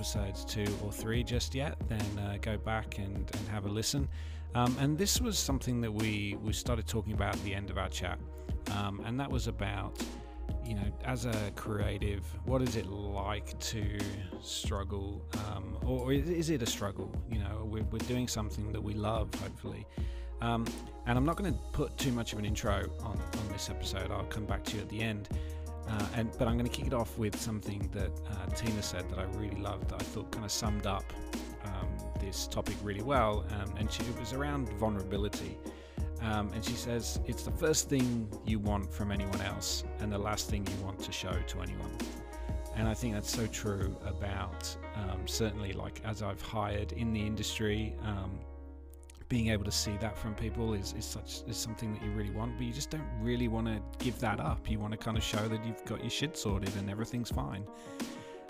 episodes two or three just yet, then uh, go back and, and have a listen. Um, and this was something that we, we started talking about at the end of our chat. Um, and that was about, you know, as a creative, what is it like to struggle? Um, or is it a struggle? You know, we're, we're doing something that we love, hopefully. Um, and I'm not going to put too much of an intro on, on this episode. I'll come back to you at the end. Uh, and but I'm going to kick it off with something that uh, Tina said that I really loved. I thought kind of summed up um, this topic really well, um, and she, it was around vulnerability. Um, and she says it's the first thing you want from anyone else, and the last thing you want to show to anyone. And I think that's so true about um, certainly like as I've hired in the industry. Being able to see that from people is, is such is something that you really want, but you just don't really want to give that up. You want to kind of show that you've got your shit sorted and everything's fine.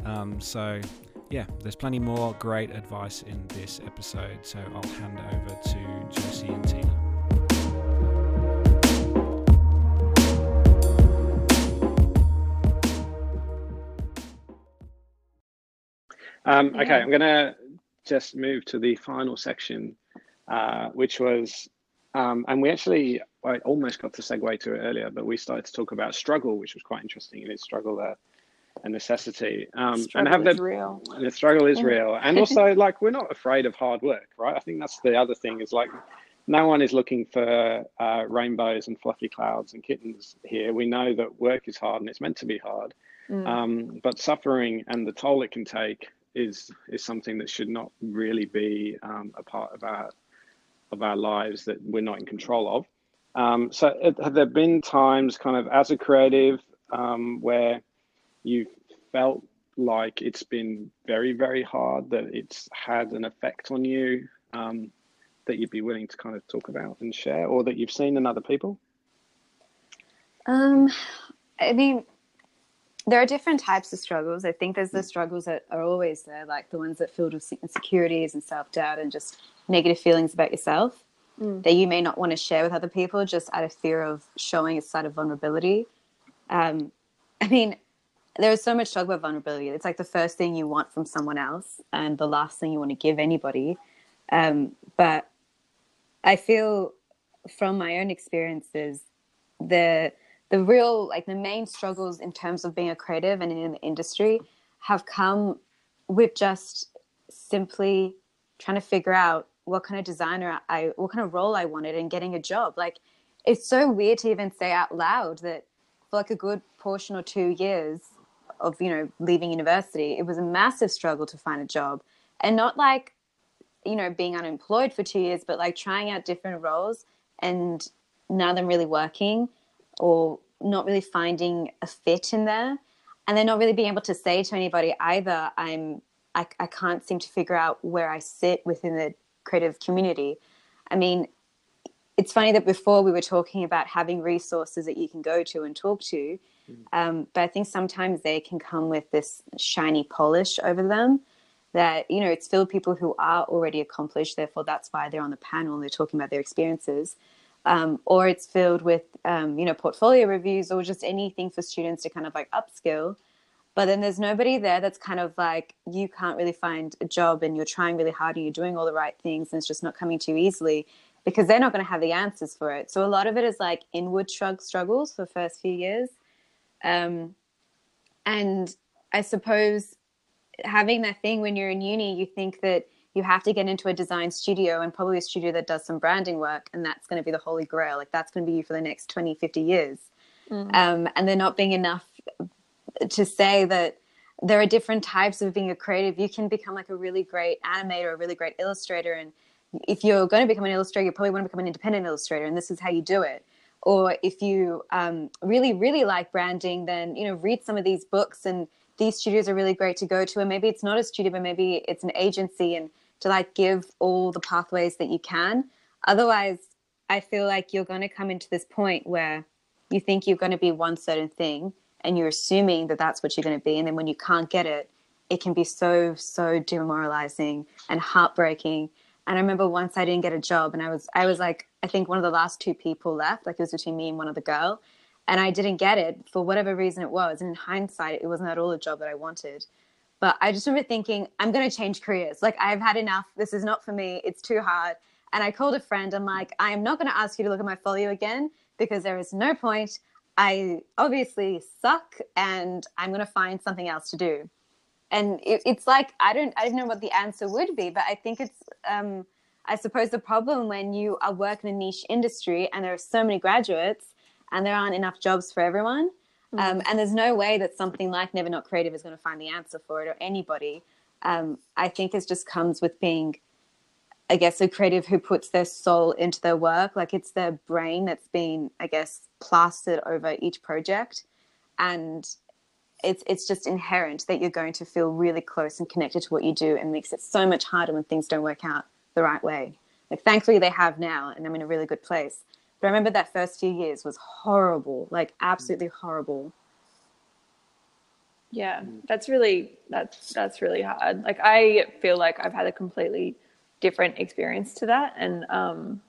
Um, so, yeah, there's plenty more great advice in this episode. So I'll hand over to Josie and Tina. Um, okay, I'm going to just move to the final section uh, which was, um, and we actually, I almost got to segue to it earlier, but we started to talk about struggle, which was quite interesting. And It is struggle a, a necessity. Um, and have the real. The struggle is real, and also like we're not afraid of hard work, right? I think that's the other thing is like no one is looking for uh, rainbows and fluffy clouds and kittens here. We know that work is hard and it's meant to be hard, mm. um, but suffering and the toll it can take is is something that should not really be um, a part of our of our lives that we're not in control of. Um, so, have there been times, kind of as a creative, um, where you've felt like it's been very, very hard, that it's had an effect on you um, that you'd be willing to kind of talk about and share, or that you've seen in other people? Um, I mean, there are different types of struggles. I think there's the struggles that are always there, like the ones that filled with insecurities and self doubt and just negative feelings about yourself mm. that you may not want to share with other people just out of fear of showing a side of vulnerability. Um, I mean, there is so much talk about vulnerability. It's like the first thing you want from someone else and the last thing you want to give anybody. Um, but I feel from my own experiences, the the real like the main struggles in terms of being a creative and in the industry have come with just simply trying to figure out what kind of designer I, what kind of role I wanted and getting a job. Like, it's so weird to even say out loud that for like a good portion or two years of, you know, leaving university, it was a massive struggle to find a job. And not like, you know, being unemployed for two years, but like trying out different roles and none of them really working or not really finding a fit in there. And then not really being able to say to anybody either, I'm I, I can't seem to figure out where I sit within the creative community. I mean, it's funny that before we were talking about having resources that you can go to and talk to, mm. um, but I think sometimes they can come with this shiny polish over them that, you know, it's filled with people who are already accomplished, therefore that's why they're on the panel and they're talking about their experiences. Um, or it's filled with, um, you know, portfolio reviews or just anything for students to kind of like upskill. But then there's nobody there that's kind of like you can't really find a job and you're trying really hard and you're doing all the right things and it's just not coming to you easily because they're not going to have the answers for it. So a lot of it is like inward shrug struggles for the first few years. Um, and i suppose having that thing when you're in uni you think that you have to get into a design studio and probably a studio that does some branding work and that's going to be the holy grail like that's going to be you for the next 20 50 years mm. um, and there not being enough to say that there are different types of being a creative. You can become like a really great animator, a really great illustrator, and if you're going to become an illustrator, you probably want to become an independent illustrator, and this is how you do it. Or if you um, really, really like branding, then you know read some of these books, and these studios are really great to go to. And maybe it's not a studio, but maybe it's an agency, and to like give all the pathways that you can. Otherwise, I feel like you're going to come into this point where you think you're going to be one certain thing, and you're assuming that that's what you're going to be and then when you can't get it it can be so so demoralizing and heartbreaking And I remember once I didn't get a job, and I was I was like I think one of the last two people left. Like it was between me and one other girl, and I didn't get it for whatever reason it was. And in hindsight, it wasn't at all a job that I wanted. But I just remember thinking, I'm going to change careers. Like I've had enough. This is not for me. It's too hard. And I called a friend. I'm like, I am not going to ask you to look at my folio again because there is no point. I obviously suck, and I'm going to find something else to do and it, it's like I don't I don't know what the answer would be, but I think it's um, I suppose the problem when you are working in a niche industry and there are so many graduates and there aren't enough jobs for everyone, mm. um, and there's no way that something like Never Not Creative is going to find the answer for it or anybody. Um, I think it just comes with being, I guess, a creative who puts their soul into their work. Like it's their brain that's been, I guess, plastered over each project, and it's it's just inherent that you're going to feel really close and connected to what you do and makes it so much harder when things don't work out the right way like thankfully they have now and i'm in a really good place but i remember that first few years was horrible like absolutely horrible yeah that's really that's that's really hard like i feel like i've had a completely different experience to that and um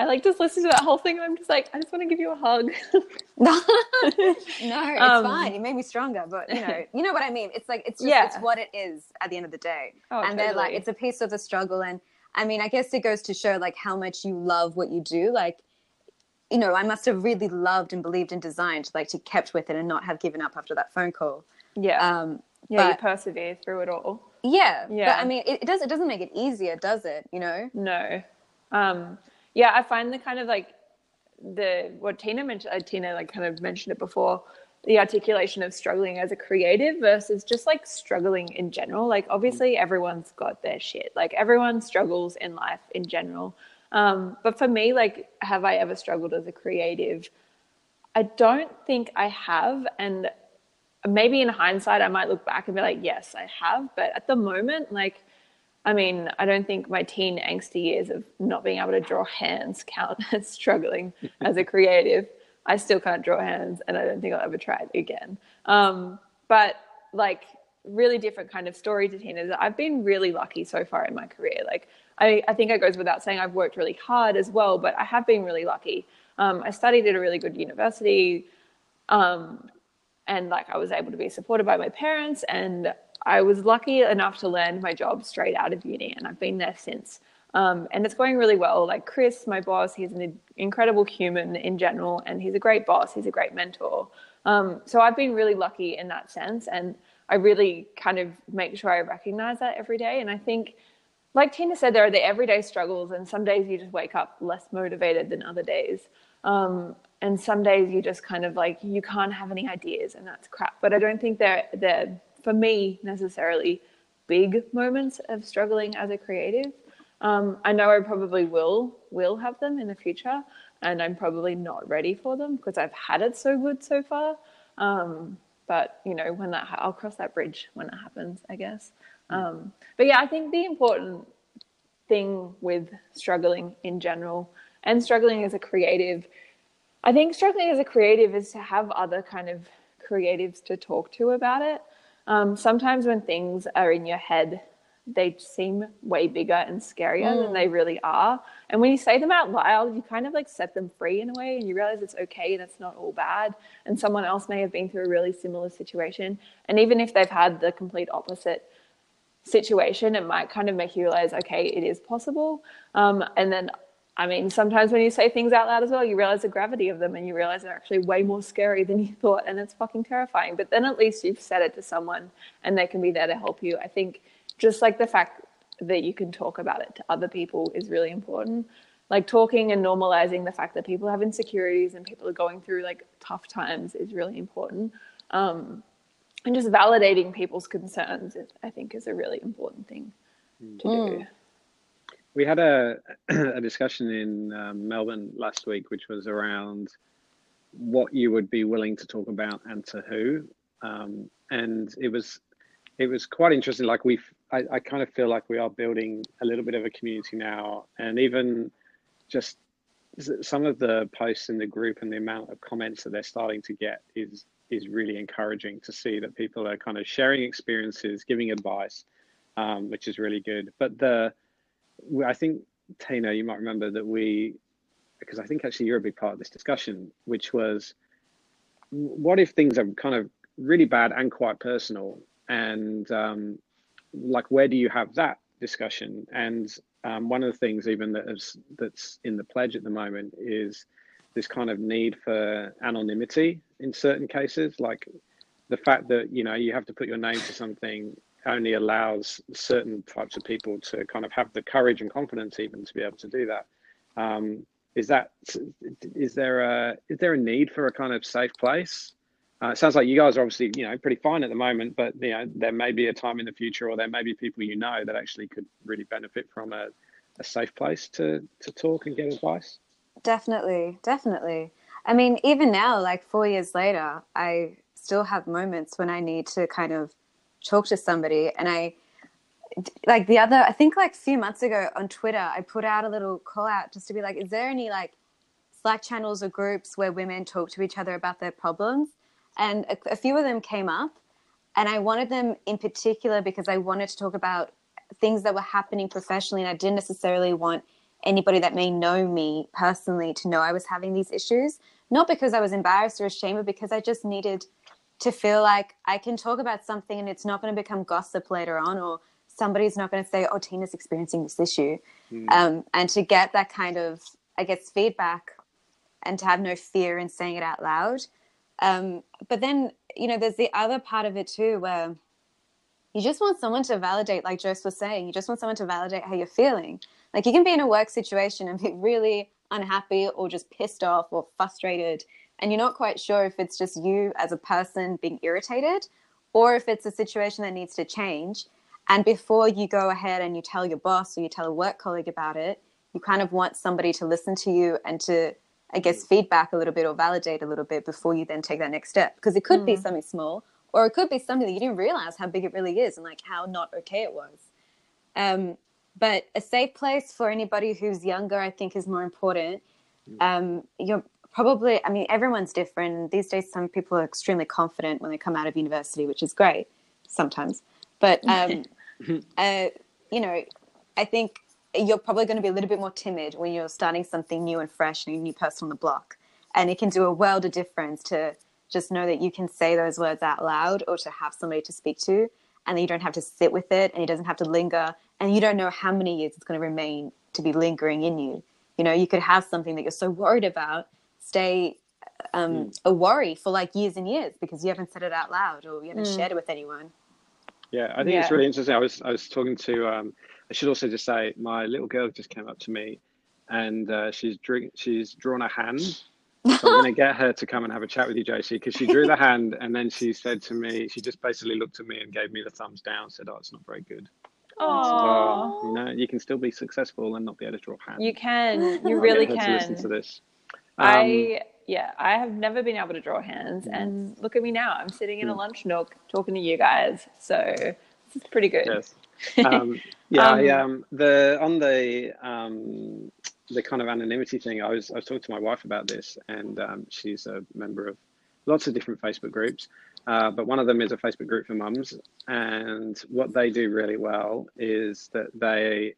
I like just listen to that whole thing and I'm just like, I just want to give you a hug. no, no, it's um, fine. You made me stronger, but you know, you know what I mean. It's like it's just yeah. it's what it is at the end of the day. Oh, and totally. they're like, it's a piece of the struggle. And I mean, I guess it goes to show like how much you love what you do. Like, you know, I must have really loved and believed in design to like to kept with it and not have given up after that phone call. Yeah. Um, yeah, but, you persevere through it all. Yeah. Yeah. But I mean, it, it does. It doesn't make it easier, does it? You know. No. Um, yeah, I find the kind of like the what Tina mentioned. Uh, Tina like kind of mentioned it before. The articulation of struggling as a creative versus just like struggling in general. Like obviously everyone's got their shit. Like everyone struggles in life in general. Um, but for me, like, have I ever struggled as a creative? I don't think I have. And maybe in hindsight, I might look back and be like, yes, I have. But at the moment, like, I mean, I don't think my teen angsty years of not being able to draw hands count as struggling as a creative. I still can't draw hands, and I don't think I'll ever try it again. Um, but like, really different kind of story to Tina. I've been really lucky so far in my career. Like, I, I think it goes without saying I've worked really hard as well, but I have been really lucky. Um, I studied at a really good university, um, and like I was able to be supported by my parents, and I was lucky enough to land my job straight out of uni, and I've been there since. Um, and it's going really well. Like Chris, my boss, he's an incredible human in general, and he's a great boss. He's a great mentor. Um, so I've been really lucky in that sense, and I really kind of make sure I recognize that every day. And I think, like Tina said, there are the everyday struggles, and some days you just wake up less motivated than other days. Um, and some days you just kind of like you can't have any ideas, and that's crap. But I don't think they're they're for me necessarily big moments of struggling as a creative. Um, I know I probably will will have them in the future, and I'm probably not ready for them because I've had it so good so far. Um, but you know, when that I'll cross that bridge when it happens, I guess. Um, but yeah, I think the important thing with struggling in general and struggling as a creative, I think struggling as a creative is to have other kind of creatives to talk to about it. Um, sometimes when things are in your head, they seem way bigger and scarier mm. than they really are. And when you say them out loud, you kind of like set them free in a way and you realize it's okay and it's not all bad. And someone else may have been through a really similar situation. And even if they've had the complete opposite situation, it might kind of make you realize, okay, it is possible. Um, and then I mean, sometimes when you say things out loud as well, you realize the gravity of them and you realize they're actually way more scary than you thought. And it's fucking terrifying. But then at least you've said it to someone and they can be there to help you. I think just like the fact that you can talk about it to other people is really important. Like talking and normalizing the fact that people have insecurities and people are going through like tough times is really important. Um, and just validating people's concerns, I think, is a really important thing to mm. do we had a, a discussion in um, Melbourne last week, which was around what you would be willing to talk about and to who. Um, and it was it was quite interesting. Like we, I, I kind of feel like we are building a little bit of a community now, and even just some of the posts in the group and the amount of comments that they're starting to get is is really encouraging to see that people are kind of sharing experiences, giving advice, um, which is really good. But the I think Tina, you might remember that we, because I think actually you're a big part of this discussion, which was, what if things are kind of really bad and quite personal, and um, like where do you have that discussion? And um, one of the things even that is that's in the pledge at the moment is this kind of need for anonymity in certain cases, like the fact that you know you have to put your name to something only allows certain types of people to kind of have the courage and confidence even to be able to do that. Um, is that is there a is there a need for a kind of safe place? Uh, it sounds like you guys are obviously you know pretty fine at the moment, but you know there may be a time in the future, or there may be people you know that actually could really benefit from a, a safe place to to talk and get advice. Definitely, definitely. I mean, even now, like four years later, I still have moments when I need to kind of talk to somebody. And I, like the other, I think like a few months ago on Twitter, I put out a little call out just to be like, is there any like Slack channels or groups where women talk to each other about their problems? And a, a few of them came up. And I wanted them in particular because I wanted to talk about things that were happening professionally. And I didn't necessarily want anybody that may know me personally to know I was having these issues. Not because I was embarrassed or ashamed, but because I just needed to feel like I can talk about something and it's not going to become gossip later on, or somebody's not going to say, "Oh, Tina's experiencing this issue," mm. um, and to get that kind of, I guess, feedback, and to have no fear in saying it out loud. Um, but then, you know, there's the other part of it too, where you just want someone to validate, like Josie was saying, you just want someone to validate how you're feeling. Like you can be in a work situation and be really unhappy or just pissed off or frustrated and you're not quite sure if it's just you as a person being irritated or if it's a situation that needs to change. And before you go ahead and you tell your boss or you tell a work colleague about it, you kind of want somebody to listen to you and to, I guess, feedback a little bit or validate a little bit before you then take that next step. Because it could mm. be something small or it could be something that you didn't realize how big it really is and like how not okay it was. Um, but a safe place for anybody who's younger, I think, is more important. Um, you're probably, I mean, everyone's different. These days, some people are extremely confident when they come out of university, which is great sometimes. But, um, uh, you know, I think you're probably going to be a little bit more timid when you're starting something new and fresh and a new person on the block. And it can do a world of difference to just know that you can say those words out loud or to have somebody to speak to and that you don't have to sit with it and it doesn't have to linger and you don't know how many years it's going to remain to be lingering in you. You know, you could have something that you're so worried about stay um, mm. a worry for like years and years because you haven't said it out loud or you haven't mm. shared it with anyone. Yeah, I think yeah. it's really interesting. I was I was talking to. Um, I should also just say my little girl just came up to me, and uh, she's drink, she's drawn a hand. So I'm going to get her to come and have a chat with you, Josie, because she drew the hand and then she said to me, she just basically looked at me and gave me the thumbs down. Said, "Oh, it's not very good." Oh, you know, you can still be successful and not be able to draw hands. You can. You really can. To listen to this. Um, I yeah, I have never been able to draw hands, mm. and look at me now. I'm sitting in a mm. lunch nook talking to you guys, so this is pretty good. Yes. Um, yeah, um, I, um, the on the um, the kind of anonymity thing, I was I was talking to my wife about this, and um, she's a member of lots of different Facebook groups, uh, but one of them is a Facebook group for mums, and what they do really well is that they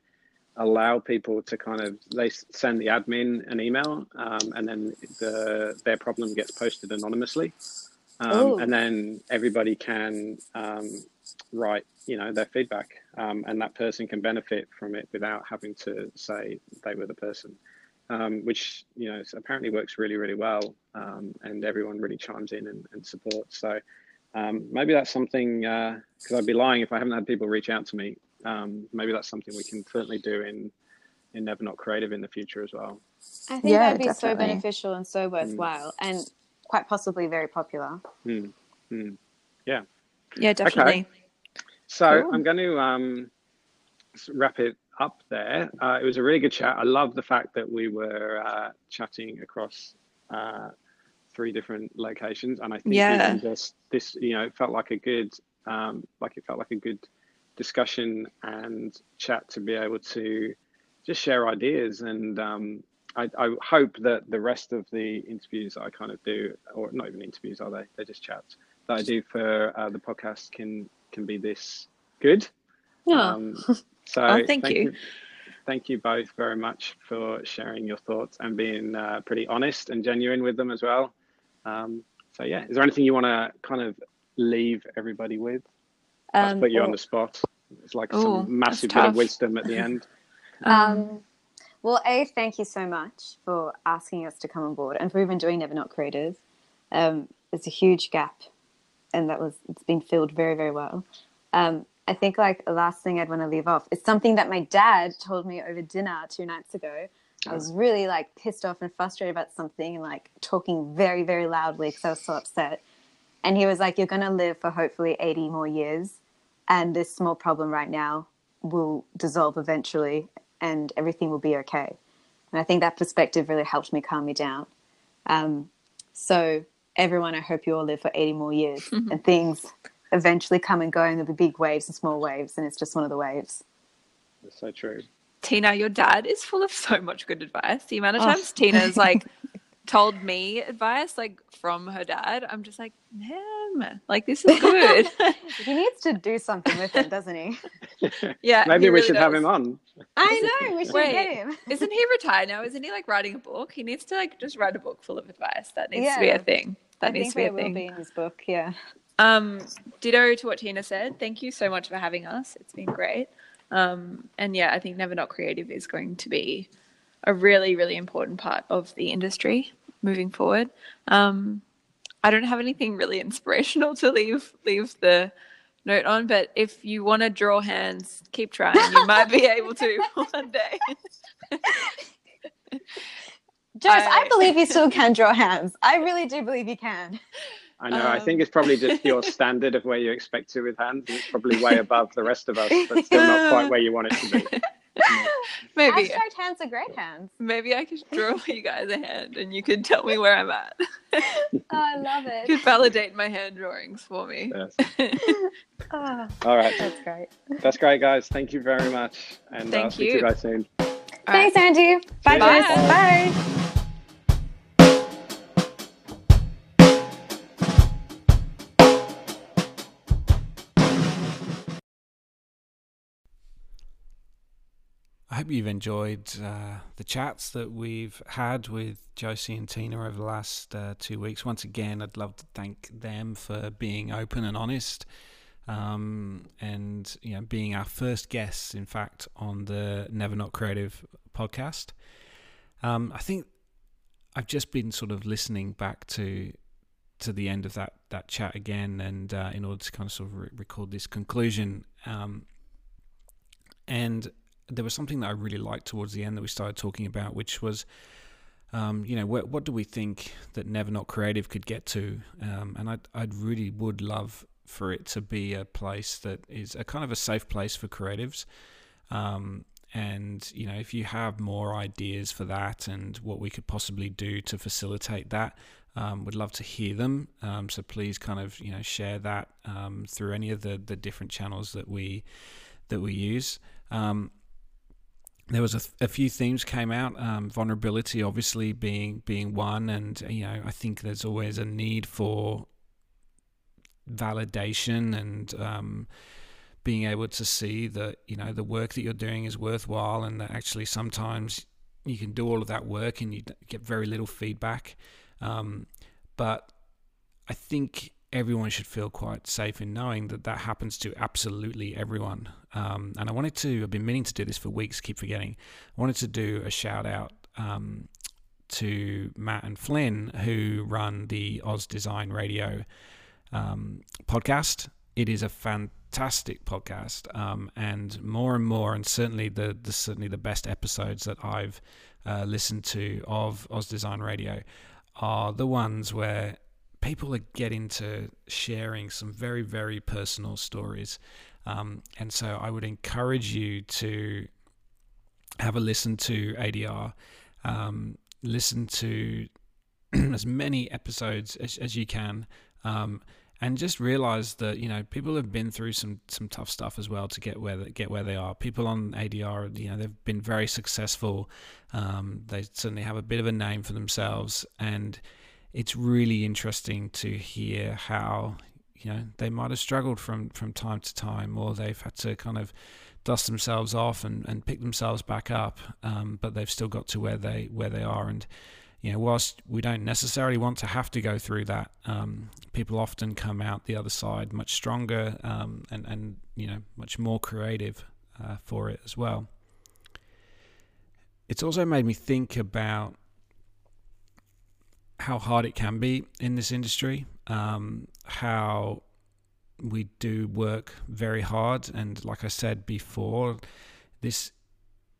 allow people to kind of they send the admin an email um, and then the their problem gets posted anonymously um, and then everybody can um, write you know their feedback um, and that person can benefit from it without having to say they were the person um, which you know apparently works really really well um, and everyone really chimes in and, and supports so maybe that's something because uh, I'd be lying if I haven't had people reach out to me um, maybe that's something we can certainly do in in Never Not Creative in the future as well. I think yeah, that'd be definitely. so beneficial and so worthwhile, mm. and quite possibly very popular. Mm. Mm. Yeah. Yeah, definitely. Okay. So cool. I'm going to um, wrap it up there. Uh, it was a really good chat. I love the fact that we were uh, chatting across uh, three different locations, and I think yeah. just this, you know, it felt like a good, um, like it felt like a good discussion and chat to be able to just share ideas and um, I, I, hope that the rest of the interviews I kind of do, or not even interviews, are they? They're just chats that I do for uh, the podcast can can be this good. Yeah. Um, so oh, thank, thank you. you. thank you both very much for sharing your thoughts and being uh, pretty honest and genuine with them as well. Um, so yeah, is there anything you want to kind of leave everybody with? Um, put you or, on the spot. It's like ooh, some massive bit of wisdom at the end. Um, well, A, thank you so much for asking us to come on board and for even doing Never Not Creative. Um, it's a huge gap, and that was it's been filled very, very well. Um, I think like the last thing I'd want to leave off is something that my dad told me over dinner two nights ago. I was really like pissed off and frustrated about something and like talking very, very loudly because I was so upset. And he was like, You're going to live for hopefully 80 more years. And this small problem right now will dissolve eventually and everything will be okay. And I think that perspective really helped me calm me down. Um, so, everyone, I hope you all live for 80 more years and things eventually come and go and there'll be big waves and small waves and it's just one of the waves. That's so true. Tina, your dad is full of so much good advice. The amount of times oh. Tina's like told me advice like from her dad, I'm just like, damn, like this is good. he needs to do something with it, doesn't he? Yeah. Maybe we really should does. have him on. I know, we should Wait, get him. isn't he retired now? Isn't he like writing a book? He needs to like just write a book full of advice. That needs yeah. to be a thing. That I needs to be a thing. Will be in his book, yeah. Um, ditto to what Tina said. Thank you so much for having us. It's been great. Um, and yeah, I think Never Not Creative is going to be a really, really important part of the industry moving forward. Um, I don't have anything really inspirational to leave leave the note on, but if you want to draw hands, keep trying. You might be able to one day. Josie, I, I believe you still can draw hands. I really do believe you can. I know. Um, I think it's probably just your standard of where you expect to with hands. It's probably way above the rest of us, but still not quite where you want it to be. Maybe abstract hands are great hands. Maybe I could draw you guys a hand, and you could tell me where I'm at. oh, I love it. You could validate my hand drawings for me. Yes. oh, All right. That's great. That's great, guys. Thank you very much, and uh, Thank uh, speak you. to you guys soon. Thanks, right. Angie. Bye, Bye. Bye. Bye. I hope you've enjoyed uh, the chats that we've had with Josie and Tina over the last uh, two weeks. Once again, I'd love to thank them for being open and honest, um, and you know, being our first guests, in fact, on the Never Not Creative podcast. Um, I think I've just been sort of listening back to to the end of that that chat again, and uh, in order to kind of sort of re- record this conclusion, um, and there was something that I really liked towards the end that we started talking about, which was, um, you know, what, do we think that Never Not Creative could get to? Um, and I I really would love for it to be a place that is a kind of a safe place for creatives. Um, and you know, if you have more ideas for that and what we could possibly do to facilitate that, um, would love to hear them. Um, so please, kind of you know, share that um, through any of the the different channels that we that we use. Um, there was a, a, few themes came out. Um, vulnerability, obviously, being being one, and you know, I think there's always a need for validation and um, being able to see that you know the work that you're doing is worthwhile, and that actually sometimes you can do all of that work and you get very little feedback. Um, but I think everyone should feel quite safe in knowing that that happens to absolutely everyone. Um, and I wanted to, I've been meaning to do this for weeks, keep forgetting. I wanted to do a shout out um, to Matt and Flynn, who run the Oz Design Radio um, podcast. It is a fantastic podcast, um, and more and more, and certainly the, the certainly the best episodes that I've uh, listened to of Oz Design Radio are the ones where people are getting to sharing some very, very personal stories. Um, and so I would encourage you to have a listen to ADR, um, listen to as many episodes as, as you can. Um, and just realize that you know people have been through some some tough stuff as well to get where they, get where they are. People on ADR, you know, they've been very successful. Um, they certainly have a bit of a name for themselves, and it's really interesting to hear how you know they might have struggled from from time to time, or they've had to kind of dust themselves off and, and pick themselves back up, um, but they've still got to where they where they are. And you know, whilst we don't necessarily want to have to go through that, um, people often come out the other side much stronger um, and and you know much more creative uh, for it as well. It's also made me think about how hard it can be in this industry, um, how we do work very hard, and like I said before, this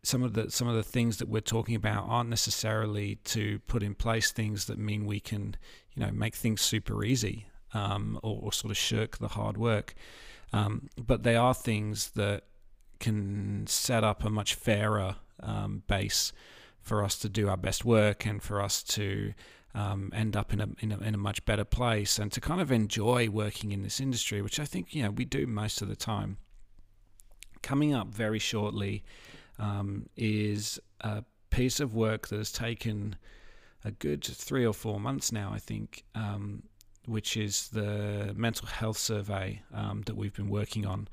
some of the some of the things that we're talking about aren't necessarily to put in place things that mean we can, you know, make things super easy um, or, or, sort of shirk the hard work, um, but they are things that can set up a much fairer um, base for us to do our best work and for us to um, end up in a, in a, in a much better place and to kind of enjoy working in this industry, which I think you know we do most of the time. Coming up very shortly um, is a piece of work that has taken a good three or four months now, I think, um, which is the mental health survey um, that we've been working on.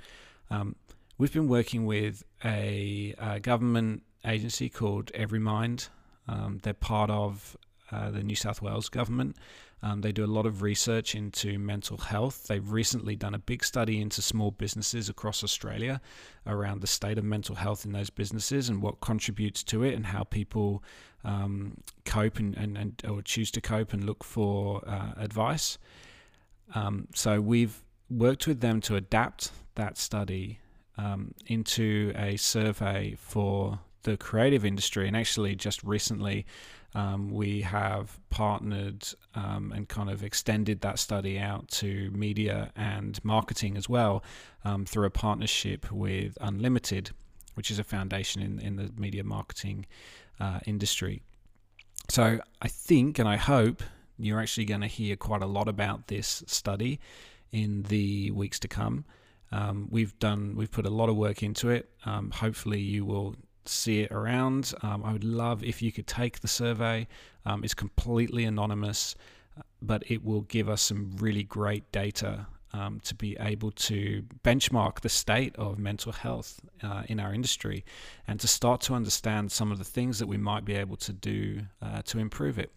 Um, we've been working with a, a government agency called Everymind. Um, they're part of uh, the New South Wales government. Um, they do a lot of research into mental health. They've recently done a big study into small businesses across Australia around the state of mental health in those businesses and what contributes to it and how people um, cope and, and, and, or choose to cope and look for uh, advice. Um, so we've worked with them to adapt that study um, into a survey for the creative industry. And actually, just recently, um, we have partnered um, and kind of extended that study out to media and marketing as well um, through a partnership with Unlimited, which is a foundation in, in the media marketing uh, industry. So I think and I hope you're actually going to hear quite a lot about this study in the weeks to come. Um, we've done, we've put a lot of work into it. Um, hopefully, you will see it around. Um, I would love if you could take the survey. Um, it's completely anonymous, but it will give us some really great data um, to be able to benchmark the state of mental health uh, in our industry and to start to understand some of the things that we might be able to do uh, to improve it.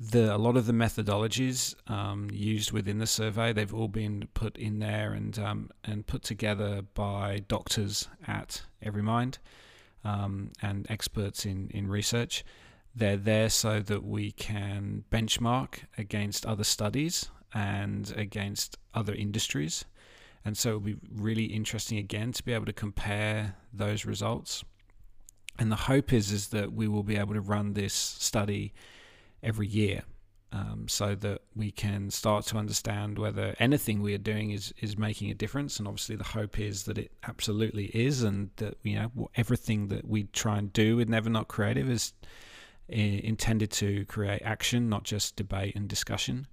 The, a lot of the methodologies um, used within the survey they've all been put in there and um, and put together by doctors at Everymind um, and experts in, in research. They're there so that we can benchmark against other studies and against other industries. And so it'll be really interesting again to be able to compare those results. And the hope is is that we will be able to run this study every year um, so that we can start to understand whether anything we are doing is is making a difference. And obviously, the hope is that it absolutely is, and that you know everything that we try and do with Never Not Creative is intended to create action, not just debate and discussion.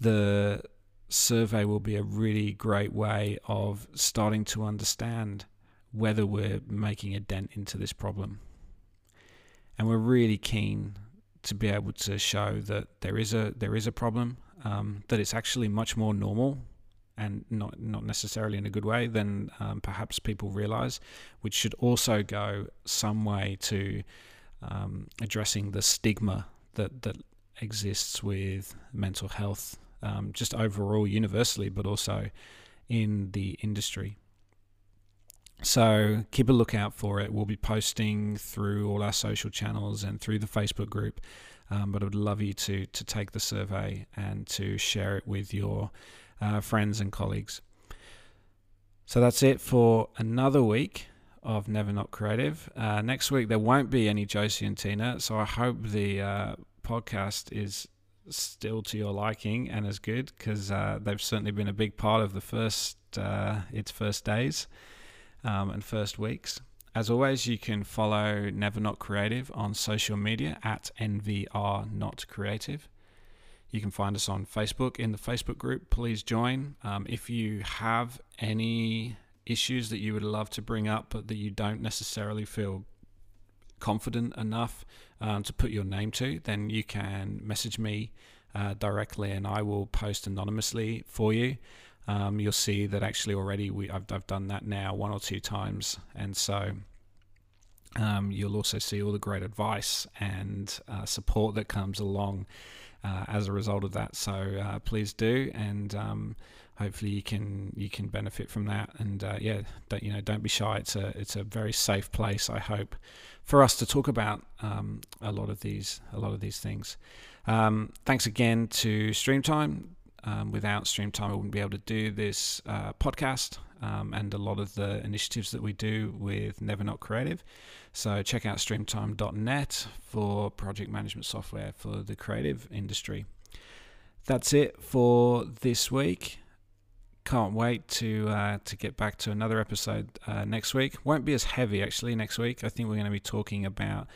The survey will be a really great way of starting to understand whether we're making a dent into this problem. And we're really keen to be able to show that there is a there is a problem, um, that it's actually much more normal and not not necessarily in a good way than um, perhaps people realize, which should also go some way to um, addressing the stigma that that exists with mental health, um, just overall universally, but also in the industry. So keep a lookout for it. We'll be posting through all our social channels and through the Facebook group. Um, but I would love you to to take the survey and to share it with your uh, friends and colleagues. So that's it for another week of Never Not Creative. Uh, next week there won't be any Josie and Tina, so I hope the uh, podcast is still to your liking and as good because uh, they've certainly been a big part of the first uh, its first days um, and first weeks. As always, you can follow Never Not Creative on social media at NVR Not Creative. You can find us on Facebook in the Facebook group. Please join. Um, if you have any issues that you would love to bring up, but that you don't necessarily feel confident enough um, to put your name to, then you can message me uh, directly and I will post anonymously for you. Um, you'll see that actually already we I've, I've done that now one or two times, and so um, you'll also see all the great advice and uh, support that comes along uh, as a result of that. So uh, please do, and um, hopefully you can you can benefit from that. And uh, yeah, don't, you know, don't be shy. It's a it's a very safe place. I hope for us to talk about um, a lot of these a lot of these things. Um, thanks again to Streamtime. Um, without Streamtime, I wouldn't be able to do this uh, podcast um, and a lot of the initiatives that we do with Never Not Creative. So check out streamtime.net for project management software for the creative industry. That's it for this week. Can't wait to uh, to get back to another episode uh, next week. Won't be as heavy actually next week. I think we're going to be talking about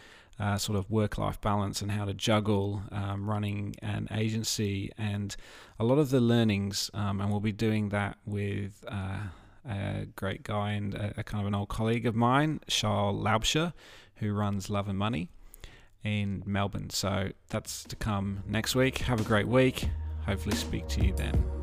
uh, sort of work life balance and how to juggle um, running an agency and a lot of the learnings. Um, and we'll be doing that with uh, a great guy and a, a, kind of an old colleague of mine, Charles Laubscher, who runs Love and Money in Melbourne. So that's to come next week. Have a great week. Hopefully, speak to you then.